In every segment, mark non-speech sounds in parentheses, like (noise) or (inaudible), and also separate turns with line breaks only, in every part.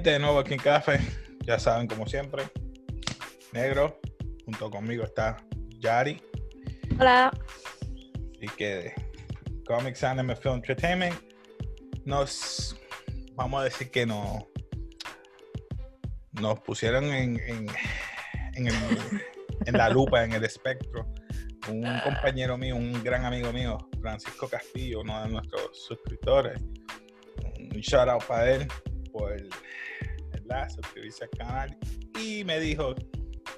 gente, de nuevo aquí en Café. Ya saben, como siempre, negro. Junto conmigo está Yari.
Hola.
Y que Comics Anime Film Entertainment nos, vamos a decir que no, nos pusieron en, en, en, el- en la lupa, en el espectro. Un compañero mío, un gran amigo mío, Francisco Castillo, uno de nuestros suscriptores. Un shout out para él por ¿verdad? suscribirse al canal. Y me dijo,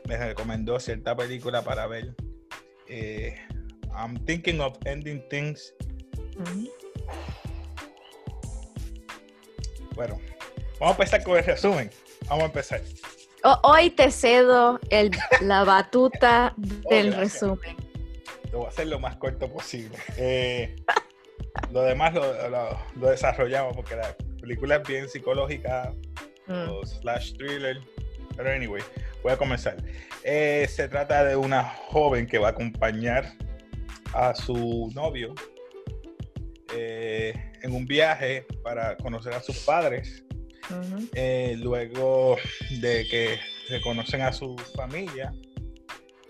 me recomendó cierta película para ver. Eh, I'm thinking of ending things. Bueno, vamos a empezar con el resumen. Vamos a empezar.
O- hoy te cedo el, la batuta (laughs) del
Oh, gracias.
resumen.
Lo voy a hacer lo más corto posible. Eh, lo demás lo, lo- lo desarrollamos porque la película es bien psicológica
Mm.
o slash thriller. Pero anyway, voy a comenzar. Eh, se trata de una joven que va a acompañar a su novio eh, en un viaje para conocer a sus padres. Eh, luego de que se conocen a su familia,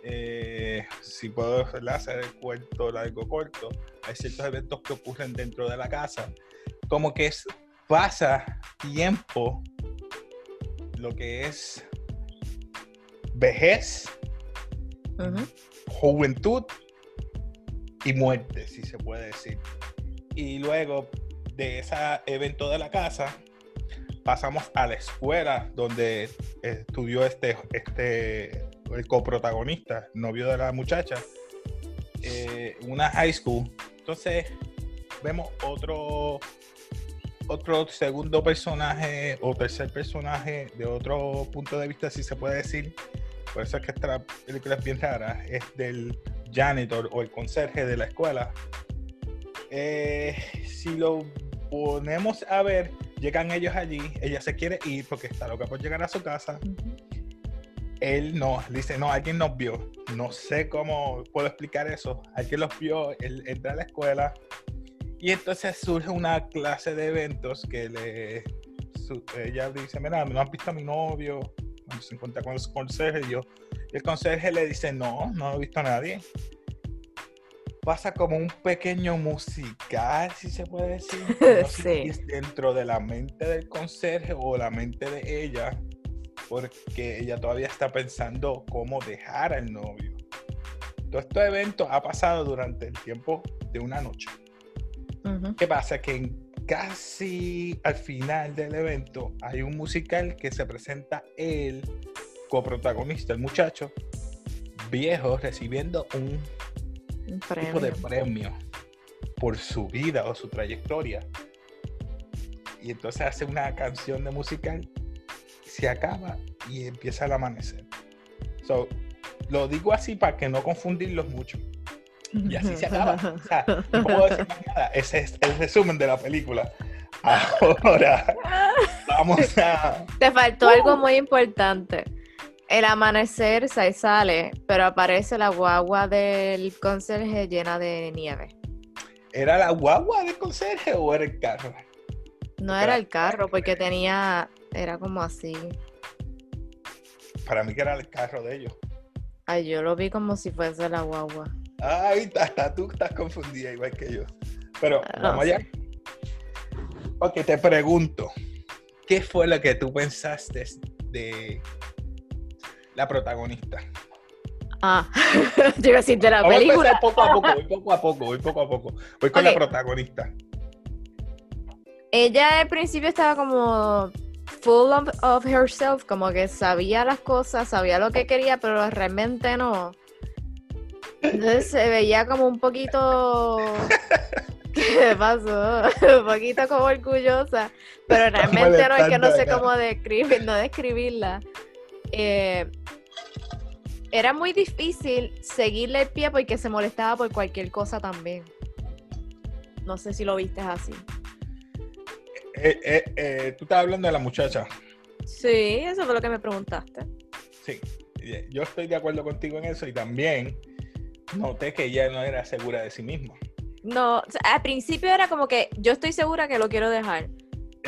eh, si puedo hacer el cuento largo corto, hay ciertos eventos que ocurren dentro de la casa, como que es, pasa tiempo, lo que es vejez, juventud y muerte, si se puede decir. Y luego de ese evento de la casa, pasamos a la escuela donde estudió este, este el coprotagonista, novio de la muchacha, eh, una high school. Entonces vemos otro otro segundo personaje o tercer personaje de otro punto de vista, si se puede decir. Por eso es que esta película es bien rara. Es del janitor o el conserje de la escuela. Eh, si lo ponemos a ver, llegan ellos allí, ella se quiere ir porque está loca por llegar a su casa. Él no, dice, no, alguien nos vio. No sé cómo puedo explicar eso. Alguien los vio, él entra a la escuela y entonces surge una clase de eventos que le, su- ella dice, mira, no han visto a mi novio, cuando se encuentra con el conserje, y yo, y el conserje le dice, no, no he visto a nadie. Pasa como un pequeño musical, si se puede decir. (laughs) No
Sí.
si es dentro de la mente del conserje o la mente de ella, porque ella todavía está pensando cómo dejar al novio. Todo este evento ha pasado durante el tiempo de una noche. ¿Qué pasa? Que en casi al final del evento hay un musical que se presenta el coprotagonista, el muchacho viejo, recibiendo un
Un
tipo de
premio.
premio por su vida o su trayectoria. Y entonces hace una canción de musical, se acaba y empieza el amanecer. So, lo digo así para que no confundirlos mucho. Y así se acaba. O sea, no puedo decir más nada. Ese es el resumen de la película. Ahora vamos a.
Te faltó algo muy importante. El amanecer se sale, pero aparece la guagua del conserje llena de nieve.
¿Era la guagua del conserje o era el carro?
No era el carro, porque tenía, era como así.
Para mí que era el carro de ellos.
Ay, yo lo vi como si fuese la guagua.
Ay, hasta tú estás confundida igual que yo. Pero
Ah,
vamos
no
allá. Ok, te pregunto, ¿qué fue lo que tú pensaste de la protagonista?
Ah, (laughs) yo iba a decir de la
Vamos a
película.
empezar poco a poco, voy poco a poco, voy poco a poco. Voy con la protagonista.
Ella al principio estaba como full of, of herself, como que sabía las cosas, sabía lo que quería, pero realmente no. Entonces se veía como un poquito. (laughs) ¿Qué pasó? (laughs) un poquito como orgullosa, pero realmente no es que no sé cómo describir, no describirla. Eh, era muy difícil seguirle el pie porque se molestaba por cualquier cosa también. No sé si lo viste así.
Eh, eh, eh, tú estás hablando de la muchacha.
Sí, eso fue lo que me preguntaste.
Sí, eh, yo estoy de acuerdo contigo en eso y también noté que ella no era segura de sí misma.
No, o sea, al principio era como que yo estoy segura que lo quiero dejar,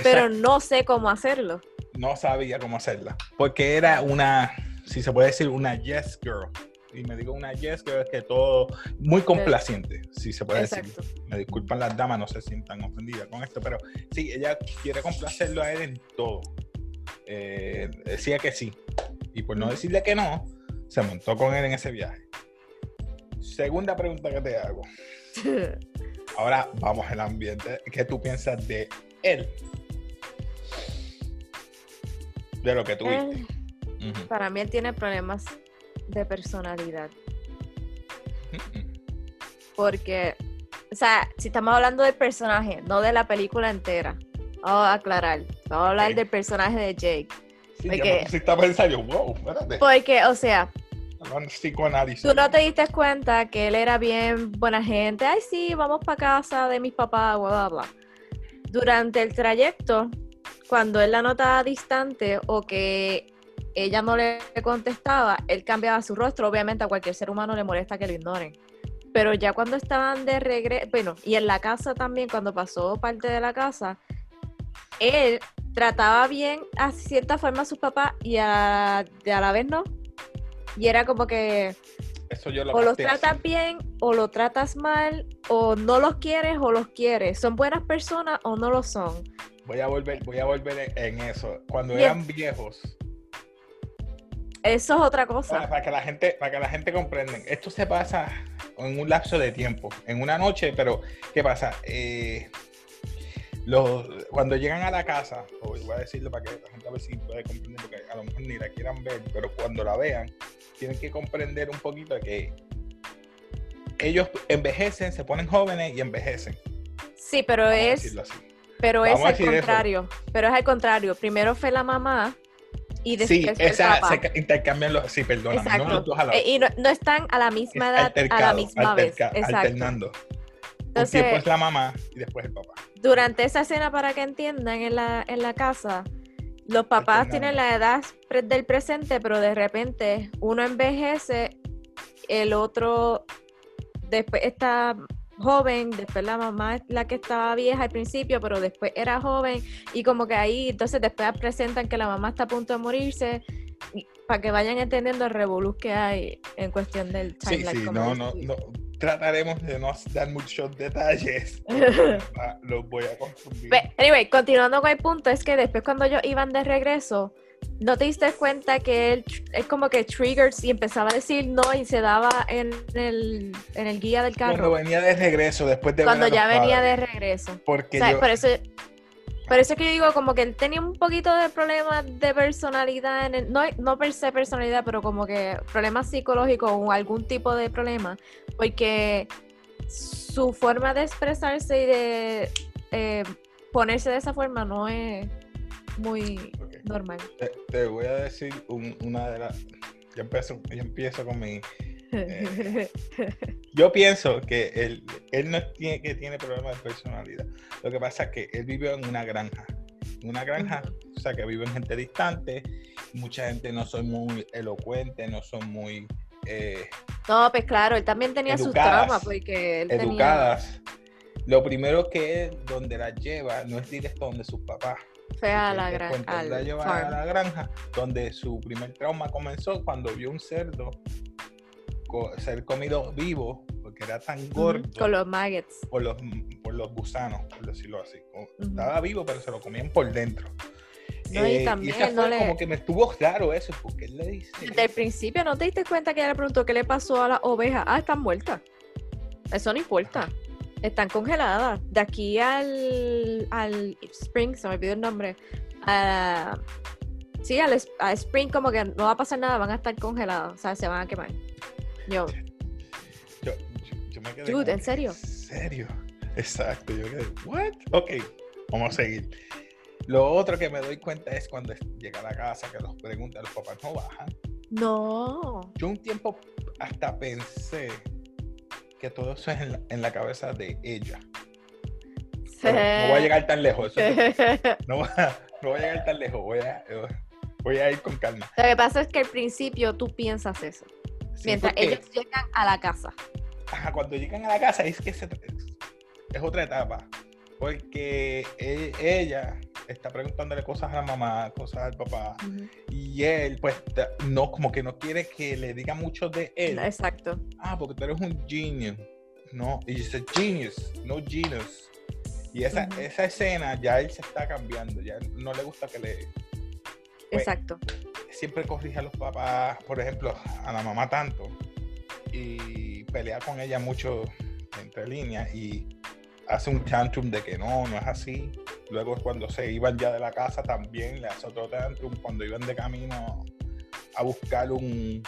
pero no sé cómo hacerlo.
no sabía cómo hacerla. Porque era una, si se puede decir, una yes girl. Y me digo una yes girl es que todo muy complaciente, si se puede decir. Me disculpan las damas, no se sientan ofendidas con esto, pero sí, ella quiere complacerlo a él en todo. Eh, decía que sí. Y por no decirle que no, se montó con él en ese viaje. Segunda pregunta que te hago. (laughs) Ahora vamos al ambiente. ¿Qué tú piensas de él? De lo que tú viste.
Para mí él tiene problemas de personalidad. Porque, o sea, si estamos hablando del personaje, no de la película entera, vamos a aclarar. Vamos a hablar del personaje de Jake.
Sí, porque, está pensando, wow, espérate.
Porque, o sea, Tú no te diste cuenta que él era bien buena gente. Ay, sí, vamos para casa de mis papás, bla, bla, bla. Durante el trayecto, cuando él la notaba distante o que ella no le contestaba, él cambiaba su rostro. Obviamente a cualquier ser humano le molesta que lo ignoren. Pero ya cuando estaban de regreso, bueno, y en la casa también, cuando pasó parte de la casa, él trataba bien a cierta forma a sus papás y a, a la vez no. Y era como que
Eso yo lo
o los tratas bien o lo tratas mal, o no los quieres o los quieres. ¿Son buenas personas o no lo son?
Voy a volver, voy a volver en eso. Cuando eran viejos.
Eso es otra cosa.
Para, que la gente, para que la gente comprenda. Esto se pasa en un lapso de tiempo, en una noche, pero ¿qué pasa? Eh, los, cuando llegan a la casa, voy a decirlo para que la gente a ver si puede comprender, porque a lo mejor ni la quieran ver, pero cuando la vean, tienen que comprender un poquito que ellos envejecen, se ponen jóvenes y envejecen.
Sí, pero es. Pero es al contrario. Pero es al contrario. Primero fue la mamá y después
sí, esa, se intercambian los. Sí, perdóname.
Exacto. No, eh, y no, están a la misma edad, a la misma vez. Exacto.
Alternando. Entonces, un tiempo es la mamá y después el papá.
Durante esa escena, para que entiendan, en la, en la casa, los papás tienen la edad del presente, pero de repente uno envejece, el otro después está joven, después la mamá es la que estaba vieja al principio, pero después era joven y como que ahí entonces después presentan que la mamá está a punto de morirse para que vayan entendiendo el revolú que hay en cuestión del
timeline. Sí, sí, no, no, no, trataremos de no dar muchos detalles. (laughs) los voy a confundir.
anyway, continuando con el punto, es que después cuando ellos iban de regreso, ¿no te diste cuenta que él es como que triggers y empezaba a decir no y se daba en el, en el guía del carro?
Cuando venía de regreso, después de
Cuando ya venía de regreso.
Porque
por eso por eso es que yo digo como que él tenía un poquito de problemas de personalidad, en el, no, no per se personalidad, pero como que problemas psicológicos o algún tipo de problema, porque su forma de expresarse y de eh, ponerse de esa forma no es muy normal.
Te, voy a decir una de las... Yo empiezo, yo empiezo con mi eh, (laughs) yo pienso que él, él no tiene que tiene problemas de personalidad. Lo que pasa es que él vive en una granja. Una granja, o sea, que vive en gente distante. Mucha gente no son muy elocuente, no son muy. Eh,
no, pues claro, él también tenía sus traumas porque él
educadas. Lo primero que es donde la lleva no es directo donde sus papás.
Fue a la, granja.
la lleva a la granja, donde su primer trauma comenzó cuando vio un cerdo ser comido vivo, porque era tan gordo.
Con los maggots.
Por los, por los gusanos, por decirlo así. Estaba vivo, pero se lo comían por dentro.
No, y eh, también
como que me estuvo claro eso, porque él le dice.
Desde el principio, ¿no te diste cuenta que ella le preguntó qué le pasó a las ovejas? Ah, están muertas. Eso no importa. Están congeladas. De aquí al, al Spring, se me olvidó el nombre. sí, al, al Spring, como que no va a pasar nada, van a estar congeladas. O sea, se van a quemar. Yo.
Yo, yo, me quedé.
Dude, ¿en serio?
¿En serio? Exacto. Yo quedé, ¿what? Ok, vamos a seguir. Lo otro que me doy cuenta es cuando llega a la casa que los preguntan, los papás no bajan.
No.
Yo un tiempo hasta pensé que todo eso es en la, cabeza de ella. no voy a llegar tan lejos. (laughs) no, voy a, no, voy a, llegar tan lejos. Voy a, voy a ir con calma.
Lo que pasa es que al principio tú piensas eso mientras ellos llegan a la casa.
Ajá, cuando llegan a la casa es que es otra etapa. Porque e, ella está preguntándole cosas a la mamá, cosas al papá. Y él, pues, no, como que no quiere que le diga mucho de él.
Exacto.
Ah, porque tú eres un genius. No, y dice genius, no genius. Y esa, esa escena ya él se está cambiando, ya no le gusta que le... Pues,
Exacto.
Siempre corrige a los papás, por ejemplo, a la mamá tanto, y pelea con ella mucho entre líneas y hace un tantrum de que no, no es así. Luego cuando se iban ya de la casa también le hace otro tantrum cuando iban de camino a buscar un,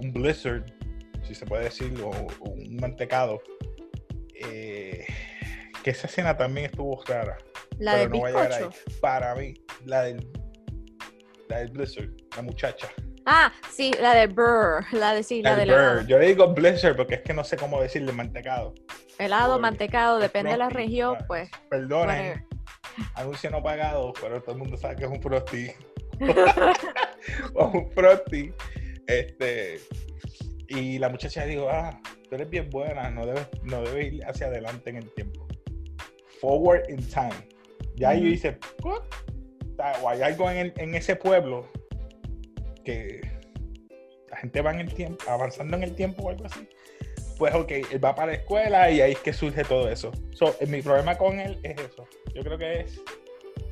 un blizzard, si se puede decir, o, o un mantecado. Eh, que esa escena también estuvo rara.
La
pero
del
no voy a llegar ahí. Para mí, la del, la del blizzard, la muchacha.
Ah, sí, la de Burr. La de sí, la
bird.
helado.
Yo le digo blizzard porque es que no sé cómo decirle mantecado.
Helado, mantecado, depende de la región,
¿sabes?
pues.
Perdonen, anuncio no pagado, pero todo el mundo sabe que es un frosty. o (laughs) un frosty. Este, y la muchacha dijo, ah, tú eres bien buena, no debes, no debes ir hacia adelante en el tiempo. Forward in time. Ya yo "What?". O hay algo en, el- en ese pueblo que la gente va en el tiempo, avanzando en el tiempo o algo así. Pues ok, él va para la escuela y ahí es que surge todo eso. So, eh, mi problema con él es eso. Yo creo que es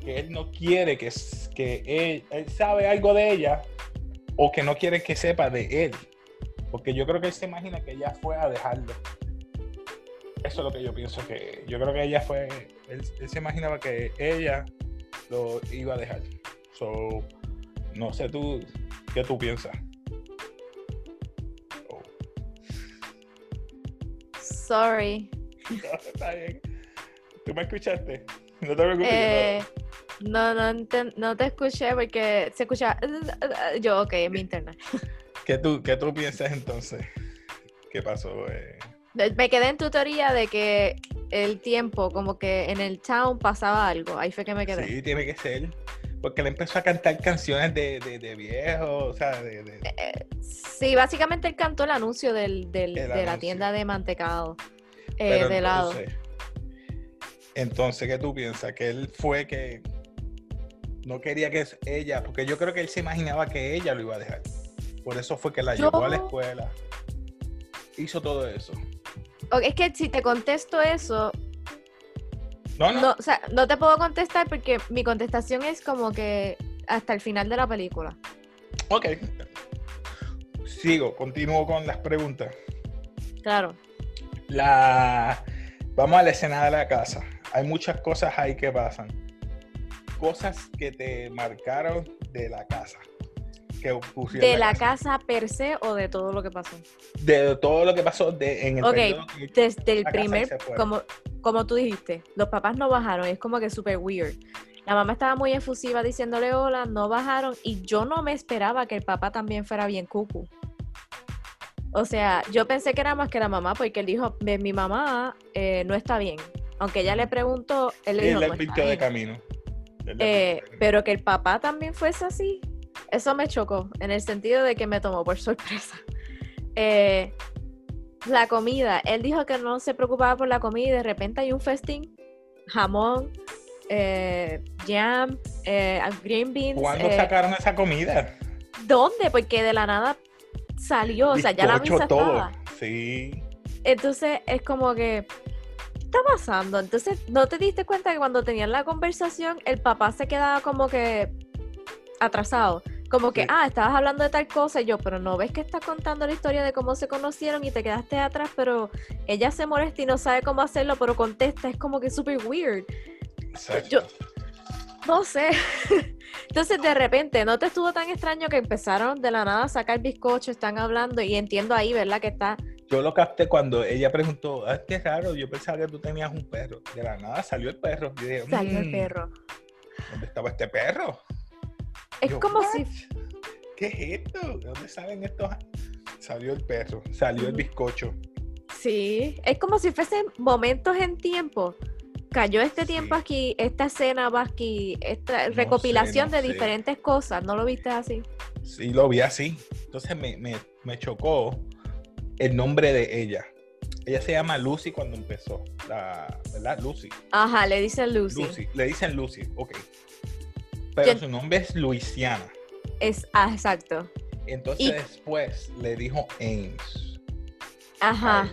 que él no quiere que, que él, sabe algo de ella o que no quiere que sepa de él. Porque yo creo que él se imagina que ella fue a dejarlo. Eso es lo que yo pienso que. Yo creo que ella fue. Él se imaginaba que ella lo iba a dejar. So, no sé tú. ¿Qué tú piensas? Oh,
Sorry. (laughs)
está bien. ¿Tú me escuchaste? No te preocupes.
Eh, no, no, te escuché porque se escucha. Yo, ok, en mi internet. (laughs)
¿Qué, tú, ¿Qué tú piensas entonces? ¿Qué pasó? Eh,
Me quedé en tu teoría de que el tiempo, como que en el town pasaba algo. Ahí fue que me quedé.
Sí, tiene que ser. Porque él empezó a cantar canciones de, de, de viejo, o sea, de, de-
Eh, Sí, básicamente él cantó el anuncio del, del-
El
de la tienda de mantecado, eh, de helado.
entonces, entonces, ¿qué tú piensas? Que él fue que no quería que es ella, porque yo creo que él se imaginaba que ella lo iba a dejar. Por eso fue que la
Yo-
llevó a la escuela. Hizo todo eso.
Es que si te contesto eso,
No, no.
no, o sea, no te puedo contestar porque mi contestación es como que hasta el final de la película.
Ok. Sigo, continúo con las preguntas.
Claro.
La... Vamos a la escena de la casa. Hay muchas cosas ahí que pasan. Cosas que te marcaron de la casa. Que ocurrió en
¿De la casa per se o de todo lo que pasó?
De todo lo que pasó de, en el
Ok,
que-
Desde el primer, como, como tú dijiste, los papás no bajaron, es como que súper weird. La mamá estaba muy efusiva diciéndole hola, no bajaron, y yo no me esperaba que el papá también fuera bien cucu. O sea, yo pensé que era más que la mamá, porque él dijo, "Ve, mi mamá eh, no está bien. Aunque ella le preguntó, él le dijo,
él
"No
le
está
pintió de
bien".
camino. Él le
Eh,
de camino.
pero que el papá también fuese así, eso me chocó, en el sentido de que me tomó por sorpresa. Eh, la comida, él dijo que no se preocupaba por la comida y de repente hay un festín, jamón, eh, jam, eh, green beans.
¿Cuándo
eh,
sacaron esa comida?
¿Dónde? Porque de la nada salió, o sea, ya la mesa
todo.
estaba.
Sí.
Entonces es como que, ¿qué está pasando? Entonces, ¿no te diste cuenta que cuando tenían la conversación, el papá se quedaba como que atrasado? Como que,
Sí.
ah, estabas hablando de tal cosa, y yo, pero no ves que estás contando la historia de cómo se conocieron y te quedaste atrás, pero ella se molesta y no sabe cómo hacerlo, pero contesta, es como que súper weird.
exacto.
yo- No sé. (laughs) Entonces, de repente, ¿no te estuvo tan extraño que empezaron de la nada a sacar bizcocho, están hablando y entiendo ahí, ¿verdad? Que está
Yo lo capté cuando ella preguntó, ah, qué raro, yo pensaba que tú tenías un perro. De la nada salió el perro. Yo dije,
salió el
"Mm,
perro.
¿Dónde estaba este perro?
Es
Yo,
como
"What?
si
¿Qué es esto? ¿De dónde salen estos? Salió el perro, salió el bizcocho.
Sí, es como si fuesen momentos en tiempo. Cayó este tiempo aquí, esta escena va aquí, esta
No
recopilación
sé, no
de
sé.
diferentes cosas. ¿No lo viste así?
Sí, lo vi así. Entonces me, me- me chocó el nombre de ella. Ella se llama Lucy cuando empezó, la, ¿verdad? Lucy.
Ajá, le dicen Lucy.
Lucy. Le dicen Lucy, ok. Pero
Yo-
su nombre es Luisiana.
Es, ah, exacto.
Entonces
Y-
después le dijo Ames.
Ajá.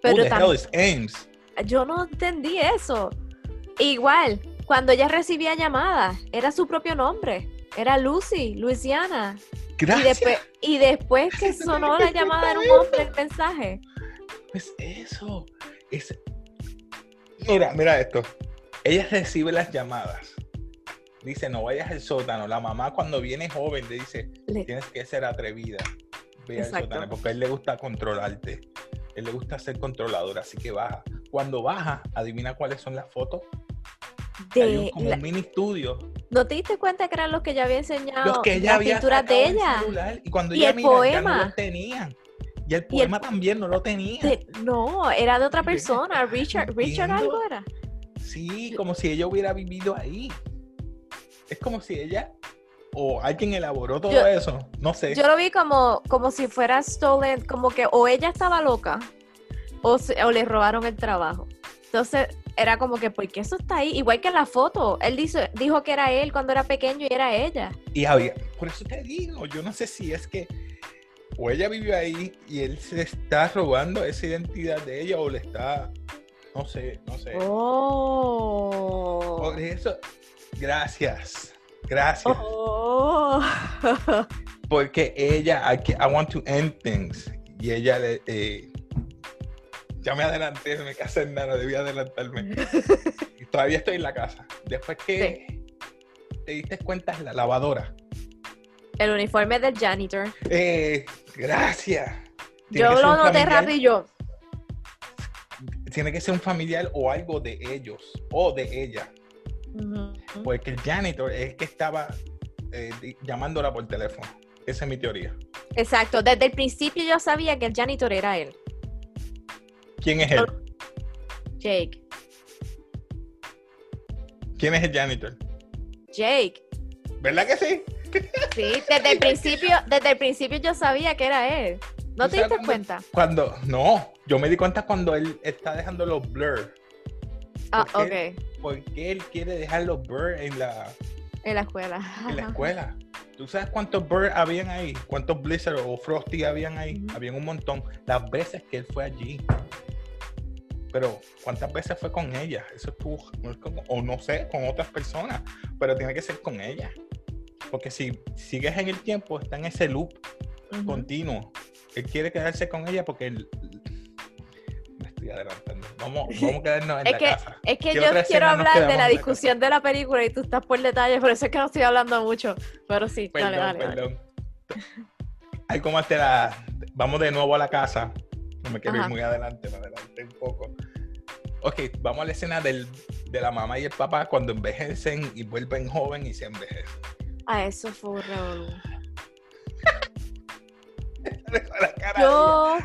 Pero
Who the hell is Ames?
yo no entendí eso. Igual, cuando ella recibía llamadas, era su propio nombre. Era Lucy, Luisiana. Y
Gracias.
después, y después que sonó la (laughs) llamada era un hombre el mensaje.
Pues eso. Es... Mira, mira esto. Ella recibe las llamadas. Dice, no vayas al sótano. La mamá cuando viene joven le dice, tienes que ser atrevida. Ve al sótano, porque a él le gusta controlarte. A él le gusta ser controlador, así que baja. Cuando baja, adivina cuáles son las fotos. Hay un,
de
como
la-
un mini estudio.
¿No te diste cuenta que eran los que ya había enseñado
Los que ella
las
había
pinturas de ella?
Y cuando
Y
ella
el
mira, ya no
poema.
tenían. Y el
Y el-
poema también no lo tenía.
De- no, era de otra (laughs) persona, Richard, Richard algo era.
Sí, como si ella hubiera vivido ahí. Es como si ella o alguien elaboró todo
Yo-
eso. No sé.
Yo lo vi como, como si fuera stolen, como que o ella estaba loca o, o le robaron el trabajo. Entonces era como que, ¿por qué eso está ahí? Igual que en la foto. Él dice, dijo que era él cuando era pequeño y era ella.
Y había, por eso te digo, yo no sé si es que o ella vive ahí y él se está robando esa identidad de ella o le está, no sé, no sé.
Oh.
Por eso, gracias, gracias.
Oh. (laughs)
Porque ella, I, want to end things. Y ella le, eh, ya me adelanté, me casé en nada, debí adelantarme. (laughs) Y todavía estoy en la casa. Después que te diste cuenta es la lavadora.
El uniforme del janitor.
Eh, gracias.
Yo lo noté rápido.
Tiene que ser un familiar o algo de ellos o de ella.
ujú.
Porque el janitor es que estaba eh, llamándola por teléfono. Esa es mi teoría.
Exacto. Desde el principio yo sabía que el janitor era él.
¿Quién es él?
Jake.
¿Quién es el janitor?
Jake.
¿Verdad que sí?
Sí, desde el principio, desde el principio yo sabía que era él. ¿No
¿Tú
te diste cuenta?
Cuando, no, yo me di cuenta cuando él está dejando los blur.
Ah,
¿Por
ok.
qué? Porque él quiere dejar los blur en la,
En la escuela.
en la (laughs) escuela. ¿Tú sabes cuántos blur habían ahí? ¿Cuántos blizzard o frosty habían ahí? Habían un montón. Las veces que él fue allí. Pero, ¿cuántas veces fue con ella? Eso estuvo, es como- o no sé, con otras personas, pero tiene que ser con ella. Porque si sigues en el tiempo, está en ese loop continuo. Él quiere quedarse con ella porque él... estoy adelantando. Vamos, vamos a quedarnos en
Es
la
que-
casa.
Es que
¿Qué
yo quiero hablar de la discusión de la película y tú estás por detalles, por eso es que no estoy hablando mucho. Pero sí,
Perdón,
dale, dale.
perdón. Hay como te la... Vamos de nuevo a la casa. No me quiero
Ajá.
ir muy adelante, me adelanté un poco. Ok, vamos a la escena del, de la mamá y el papá cuando envejecen y vuelven joven y se envejecen.
Ah, eso fue un (laughs)
de.
Yo.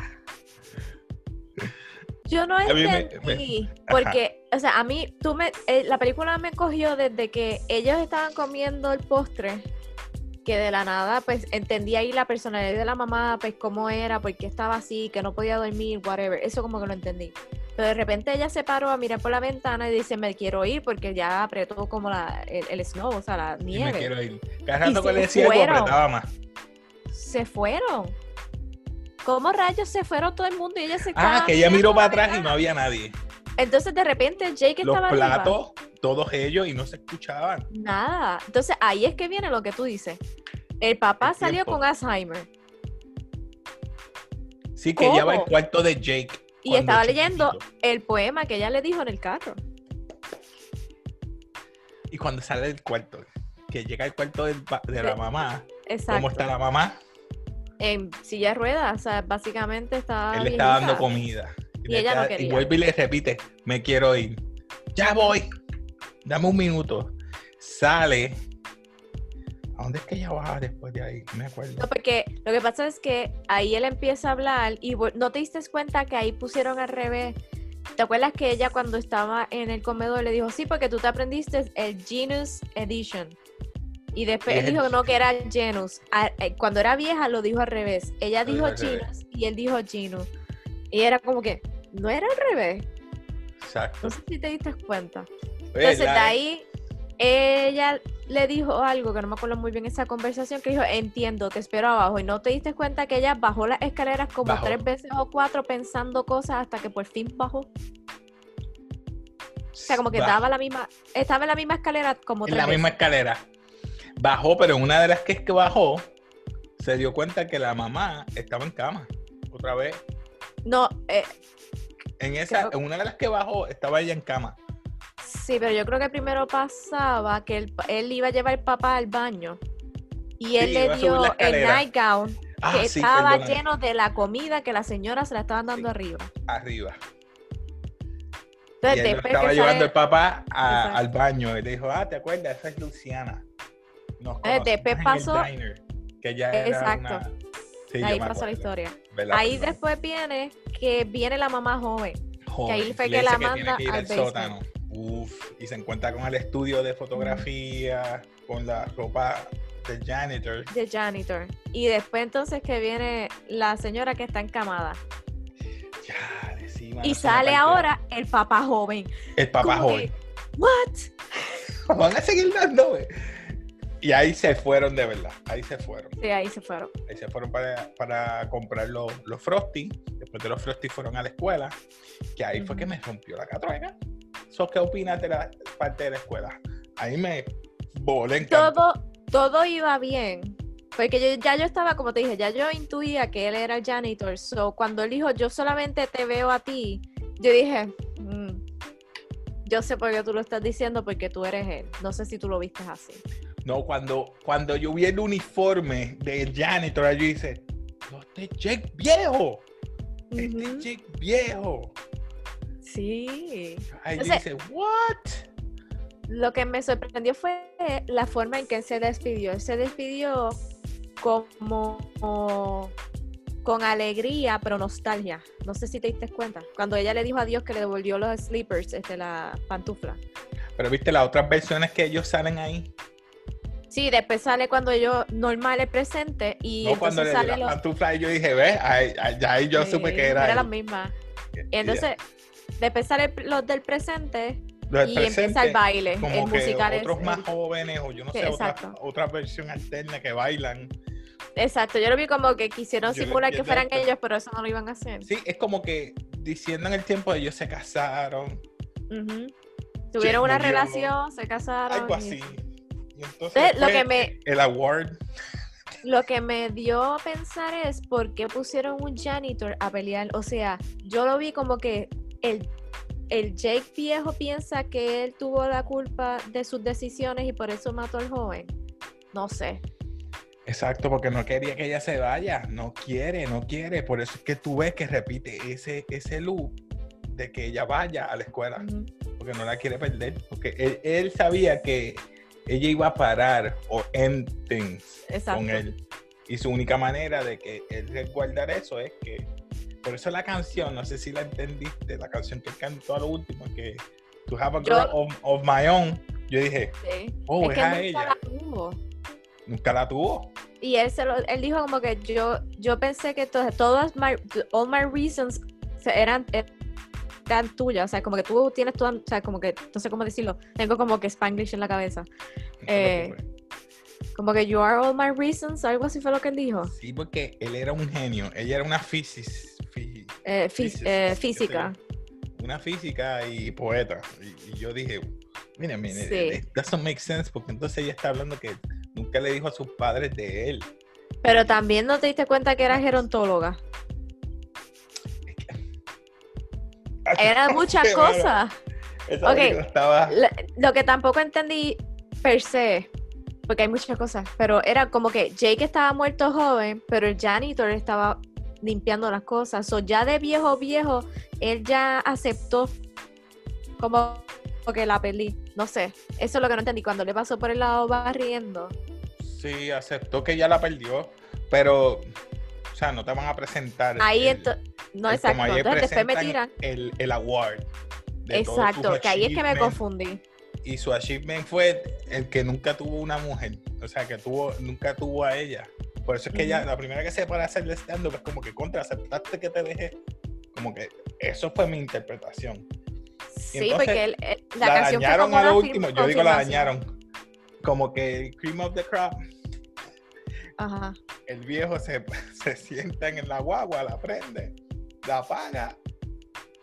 Yo no
me-
entendí.
me-
porque, o sea, a mí, tú me. eh, la película me cogió desde que ellos estaban comiendo el postre. Que de la nada, pues entendí ahí la personalidad de la mamá, pues cómo era, por qué estaba así, que no podía dormir, whatever. Eso como que lo entendí. Pero de repente ella se paró a mirar por la ventana y dice, me quiero ir porque ya apretó como la, el, el snow, o sea, la
Y me
nieve.
quiero ir. Cada rato que le decía algo apretaba más.
Se fueron. ¿Cómo rayos se fueron todo el mundo y ella se
Ah,
estaba
que ella miró para atrás y no había nadie.
Entonces de repente Jake
Los
estaba arriba.
platos, todos ellos, y no se escuchaban.
Nada. Entonces ahí es que viene lo que tú dices. El papá
El
salió con Alzheimer
Sí, que ella va al
¿Cómo?
cuarto de Jake.
y estaba leyendo el poema que ella le dijo en el carro.
Y cuando sale del cuarto, que llega al cuarto pa- de la
De-
mamá,
Exacto.
¿cómo está la mamá?
En silla de ruedas. O sea, básicamente estaba.
Él le está dando comida.
Y ella no quería.
vuelve y le repite, me quiero ir. Ya voy. Dame un minuto. Sale. ¿A dónde es que ella baja después de ahí? No me acuerdo.
No, porque lo que pasa es que ahí él empieza a hablar y no te diste cuenta que ahí pusieron al revés. ¿Te acuerdas que ella cuando estaba en el comedor le dijo, sí, porque tú te aprendiste el Genus Edition? Y después él dijo no, que era Genus. Eh, Cuando era vieja lo dijo al revés. Ella dijo. Genus y él dijo Genus. Y era como que, no era al revés.
Exacto.
No sé si te diste cuenta.
Oye,
Entonces, de ahí, ella le dijo algo que no me acuerdo muy bien esa conversación, que dijo, entiendo, te espero abajo. Y no te diste cuenta que ella bajó las escaleras como
Bajó.
tres veces o cuatro pensando cosas hasta que por fin bajó. O sea, como que
Bajó
daba la misma, estaba en la misma escalera como
en
tres
la misma escalera. Bajó, pero en una de las que es que bajó, se dio cuenta que la mamá estaba en cama. Otra vez.
No, eh,
En esa,
Creo-
en una de las que bajó, estaba ella en cama.
sí, pero yo creo que primero pasaba que él, él iba a llevar al papá al baño. Y él
Sí,
le dio el nightgown
Ah,
que
sí,
estaba
perdóname.
lleno de la comida que la señora se la estaban dando
Sí.
arriba.
Arriba. Y
Entonces,
él lo
después
estaba
que
llevando
sale-
el papá a- al baño. Y le dijo, ah, ¿te acuerdas? Esa es Luciana. Nos
Eh, después
en el
pasó-
diner, que ya era
Exacto.
una- Sí, yo
ahí pasó la historia.
¿Verdad?
Ahí después viene que viene la mamá joven.
Joven,
ahí fue
le
que la manda
que ir
al
sótano. Uf, y se encuentra con el estudio de fotografía, con la ropa del janitor.
de janitor. Y después entonces que viene la señora que está encamada.
Ya,
Y sale ahora el papá joven.
el papá
Como
joven.
que, ¿What? (laughs)
Van a seguir dando. Y ahí se fueron de verdad. Ahí se fueron.
Sí, ahí se fueron.
Ahí se fueron para, para comprar los, los Frosty. Después de los Frosty fueron a la escuela. Que ahí fue que me rompió la catruega. ¿So qué opinas de la parte de la escuela? Ahí me volé.
Todo, todo iba bien. Porque yo, ya yo estaba, como te dije, ya yo intuía que él era el janitor. So, cuando él dijo, yo solamente te veo a ti, yo dije, "Mm, yo sé por qué tú lo estás diciendo, porque tú eres él. No sé si tú lo viste así.
No, cuando, cuando yo vi el uniforme del janitor, yo no, este es Jake viejo. Este Jake viejo.
Sí.
Ahí yo
Entonces-
dice, what?
Lo que me sorprendió fue la forma en que él se despidió. Él se despidió como con alegría, pero nostalgia. No sé si te diste cuenta. Cuando ella le dijo adiós que le devolvió los sleepers, este, la pantufla.
Pero viste las otras versiones que ellos salen ahí.
Sí, después sale cuando yo normal el presente y
no cuando le
sale
la
los...
y yo dije, ¿ves? Ahí, ahí- ya ahí yo supe
Sí,
que era.
la
él.
misma.
Y-
Y entonces, después sale los del presente
Lo del
y empieza el
presente,
baile.
como
el
que
musical es
otros más jóvenes o yo no sé, otra, otra versión alterna que bailan.
Exacto, yo lo vi como que quisieron
Yo le
simular que fueran ellos, pero eso no lo iban a hacer.
Sí, es como que diciendo en el tiempo ellos se casaron,
Ujú. Tuvieron una
murió,
relación, se casaron.
algo
y-
así. Y entonces
lo que me
el award.
lo que me dio a pensar es por qué pusieron un janitor a pelear. O sea, yo lo vi como que el, el Jake viejo piensa que él tuvo la culpa de sus decisiones y por eso mató al joven. No sé.
Exacto, porque no quería que ella se vaya, no quiere, no quiere. Por eso es que tú ves que repite ese, ese loop de que ella vaya a la escuela, porque no la quiere perder. Porque él, él sabía que ella iba a parar o end things
Exacto.
con él. Y su única manera de que él resguardar eso es que. Por eso la canción, no sé si la entendiste, la canción que cantó a lo último, que To Have a
Yo-
Girl of, of My Own, yo dije,
Sí.
oh,
es
es,
que
a ella.
nunca la tuvo.
Nunca la tuvo.
Y él, se lo, él dijo como que yo, yo pensé que to- todas my, all my reasons eran, tuyas. O sea, como que tú tienes todas, o sea, como que, no sé cómo decirlo, tengo como que Spanglish en la cabeza. Eh. Como que you are all my reasons, algo así fue lo que él dijo.
Sí, porque él era un genio. Ella era una fi-
Eh,
Física,
eh, física.
una física y poeta. Y, y yo dije, mira, mira,
Sí.
it doesn't make sense porque entonces ella está hablando que nunca le dijo a sus padres de él.
Pero también no te diste cuenta que era gerontóloga. Eran (laughs) muchas cosas.
esa
Ok.
película estaba...
La- Lo que tampoco entendí per se, porque hay muchas cosas, pero era como que Jake estaba muerto joven, pero el janitor estaba limpiando las cosas. So, ya de viejo viejo, él ya aceptó como que la peli. No sé, eso es lo que no entendí. Cuando le pasó por el lado barriendo.
Sí, aceptó que ya la perdió, pero, o sea, no te van a presentar.
Ahí
el-
no
el-
exacto.
como
Entonces después me tiran.
El, el award.
Exacto, que ahí es que me confundí.
y su achievement fue el que nunca tuvo una mujer, o sea, que tuvo, nunca tuvo a ella. Por eso es que ella,
Ujú.
la primera que se para hacer el stand-up es como que contra, aceptaste que te dejé, como que Eso fue mi interpretación.
Sí,
entonces,
porque el- el- la,
La,
canción fue
dañaron
como
a lo último, yo digo la dañaron. Como que el cream of the crop,
Ajá.
el viejo se, (laughs) se sienta en la guagua, la prende, la apaga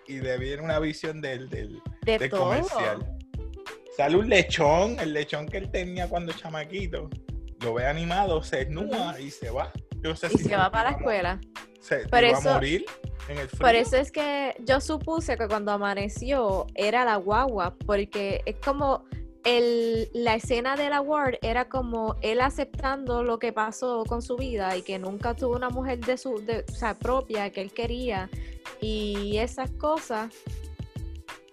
y le viene una visión del, del,
De
del comercial. Sale un lechón, el lechón que él tenía cuando chamaquito. Lo ve animado, se desnuda y se va. Yo no sé
Y
si
se va para la escuela.
Se iba
eso-
a morir en el frío.
Por eso es que yo supuse que cuando amaneció era la guagua, porque es como el, la escena del award era como él aceptando lo que pasó con su vida y que nunca tuvo una mujer de su de, o sea, propia que él quería y esas cosas.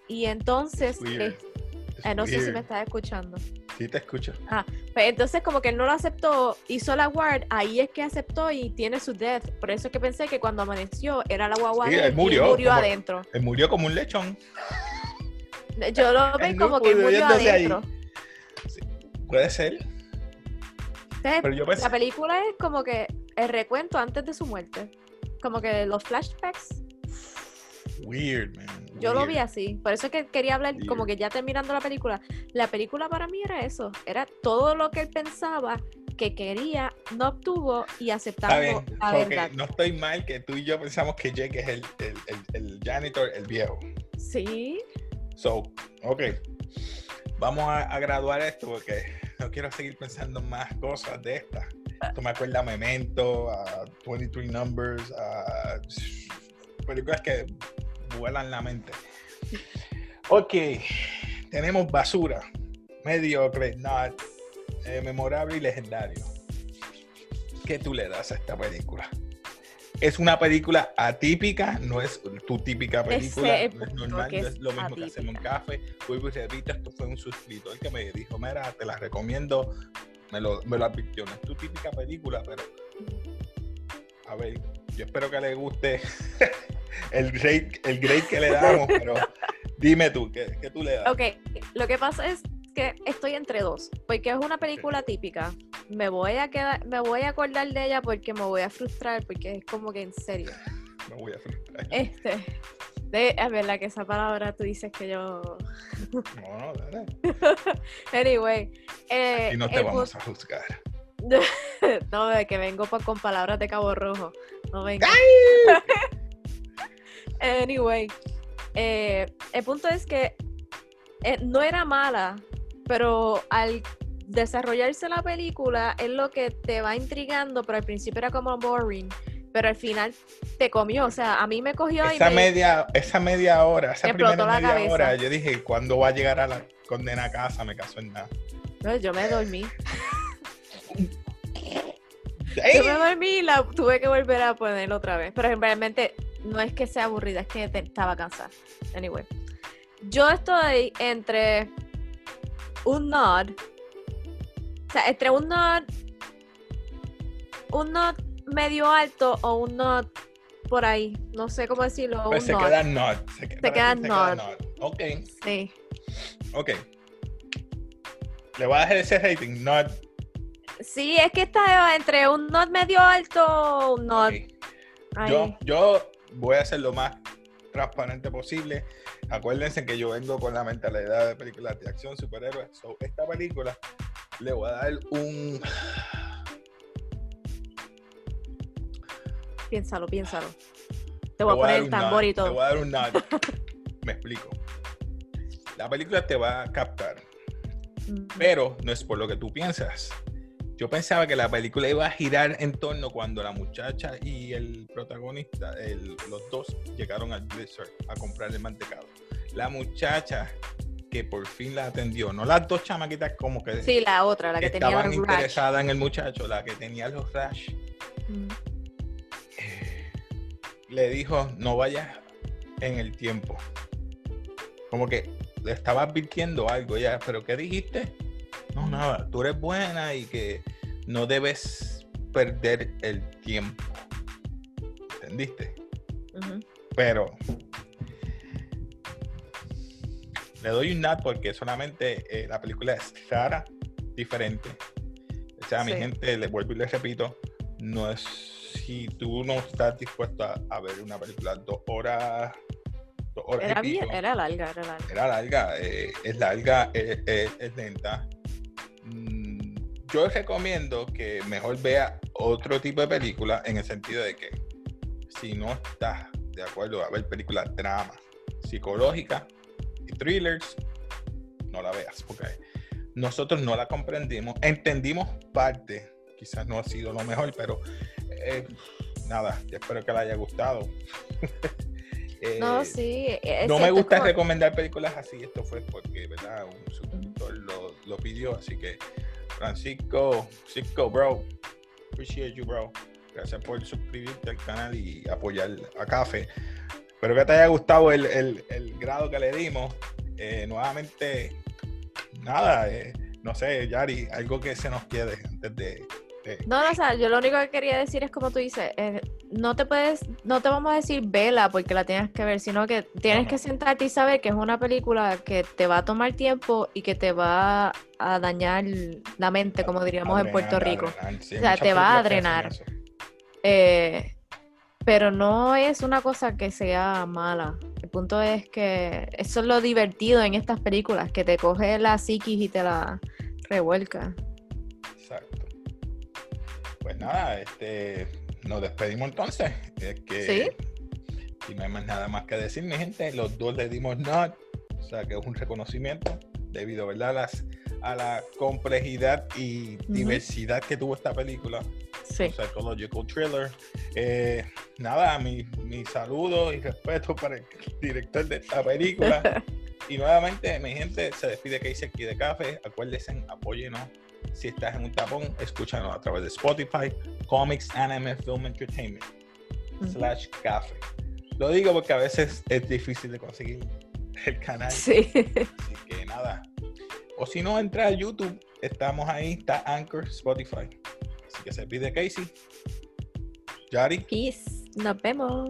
Y entonces, eh, eh, no sé si me estás escuchando.
Sí, te escucho.
Pues entonces como que él no lo aceptó, hizo la award, ahí es que aceptó y tiene su death. Por eso es que pensé que cuando amaneció era la guagua
Sí, él
él y
murió,
murió
como-
adentro.
Él murió como un lechón.
Yo lo veo como que murió adentro.
Puede ser. Pero yo pensé.
la película es como que el recuento antes de su muerte. Como que los flashbacks,
Weird, man.
yo lo vi así. Por eso es que quería hablar, como que ya terminando la película. La película para mí era eso. Era todo lo que él pensaba que quería, no obtuvo y aceptando la verdad.
No estoy mal que tú y yo pensamos que Jake es el, el, el, el janitor, el viejo.
Sí.
So, ok. Vamos a, graduar esto porque no quiero seguir pensando en más cosas de estas. Esto me acuerda a Memento, a 23 Numbers, a películas que vuelan la mente. Ok, tenemos basura, mediocre, not, eh, memorable y legendario. ¿Qué tú le das a esta película? Es una película atípica, no es tu típica película,
es el
no es normal, no
es
lo mismo que hacemos en
atípica.
café. Vuelvo y repito, esto fue un suscriptor que me dijo, mira, te la recomiendo, me lo, me lo advirtió, no es tu típica película, pero a ver, yo espero que le guste (laughs) el grade, el grade que le damos, pero dime tú, ¿qué, qué tú le das?
Ok, lo que pasa es que estoy entre dos, porque es una película típica. Me voy a quedar, me voy a acordar de ella porque me voy a frustrar, porque es como que en serio. (laughs)
Me voy a frustrar.
Este, de, es verdad que esa palabra tú dices que yo. (laughs)
No, no, dale.
Anyway, eh,
Y no te vamos a juzgar. (laughs)
no, de que vengo pa- con palabras de Cabo Rojo. No vengo. Anyway, eh, el punto es que eh, no era mala, pero al desarrollarse la película es lo que te va intrigando, pero al principio era como boring, pero al final te comió, o sea, a mí me cogió y
Esa
me...
media, esa media hora, esa primera
la
media
cabeza.
hora, yo dije, ¿cuándo va a llegar a la condena a casa? Me caso en nada.
No, yo me dormí. (laughs) Yo me dormí y la tuve que volver a poner otra vez. Pero realmente no es que sea aburrida, es que te- estaba cansada. Anyway. Yo estoy entre un nod. Sea, entre un nod. Un nod medio alto o un nod por ahí. No sé cómo decirlo. Un
se
nod.
queda not. Se,
Se queda nod.
Ok,
Sí.
ok. Le voy a dejar ese rating, not.
Sí, es que está entre un nod medio alto o un ahí.
Yo, yo voy a ser lo más transparente posible. Acuérdense que yo vengo con la mentalidad de películas de acción, superhéroes. So, esta película le voy a dar un.
Piénsalo, piénsalo. Te
le
voy a poner el tambor y todo.
Le voy a dar un nod. (laughs) Me explico. La película te va a captar,
Mm.
pero no es por lo que tú piensas. Yo pensaba que la película iba a girar en torno cuando la muchacha y el protagonista, el- los dos, llegaron al Blizzard a comprar el mantecado. La muchacha que por fin la atendió, no las dos chamaquitas como que,
Sí, la otra, la que tenía
estaban
el rash.
en el muchacho, la que tenía los rash,
Mm.
le dijo, no vayas en el tiempo. Como que le estaba advirtiendo algo ya, pero ¿qué dijiste? No, nada, tú eres buena y que no debes perder el tiempo. ¿Entendiste? Pero le doy un nat porque solamente eh, la película es rara, diferente. O sea, mi
Sí.
gente, le vuelvo y les repito, no es si tú no estás dispuesto a, a ver una película dos horas horas
Era, bien, era larga, era larga.
Era larga, eh, es larga, eh, eh, es lenta. Mm, yo recomiendo que mejor vea otro tipo de película en el sentido de que si no estás de acuerdo a ver películas drama, psicológica y thrillers, no la veas porque nosotros no la comprendimos, entendimos parte, quizás no ha sido lo mejor, pero eh, nada, yo espero que le haya gustado. (laughs) Eh,
No, sí. es
no me gusta
como-
recomendar películas así, esto fue porque, ¿verdad? Un suscriptor lo, lo pidió, así que Francisco, Francisco, bro, appreciate you, bro. Gracias por suscribirte al canal y apoyar a Café. Espero que te haya gustado el, el- el grado que le dimos. Eh, nuevamente, nada, eh, no sé, Yari, algo que se nos quede antes de... de-
No, no, o sea, yo lo único que quería decir es como tú dices, eh, no te puedes, no te vamos a decir vela porque la tienes que ver, sino que tienes
No,
que sentarte y saber que es una película que te va a tomar tiempo y que te va a dañar la mente, como diríamos en Puerto Rico.
adrenar, sí,
O sea, te va a drenar. Eh, pero no es una cosa que sea mala. El punto es que eso es lo divertido en estas películas, que te coge la psiquis y te la revuelca.
Exacto. Pues nada, este, nos despedimos entonces. Es que
Sí.
y no hay más nada más que decir, mi gente. Los dos le dimos not, o sea que es un reconocimiento debido ¿verdad? A, las, a la complejidad y diversidad que tuvo esta película.
Sí.
Psychological thriller. Eh, nada, mi, mi saludo y respeto para el director de esta película. (laughs) Y nuevamente, mi gente, se despide Casey aquí de Café. Acuérdense, apóyenos. Si estás en un tapón, escúchanos a través de Spotify, Comics, Anime, Film Entertainment, slash Café. Lo digo porque a veces es difícil de conseguir el canal.
Sí.
Así que nada. O si no, entra a YouTube. Estamos ahí. Está Anchor, Spotify. Así que se despide Casey. Yari.
Peace. Nos vemos.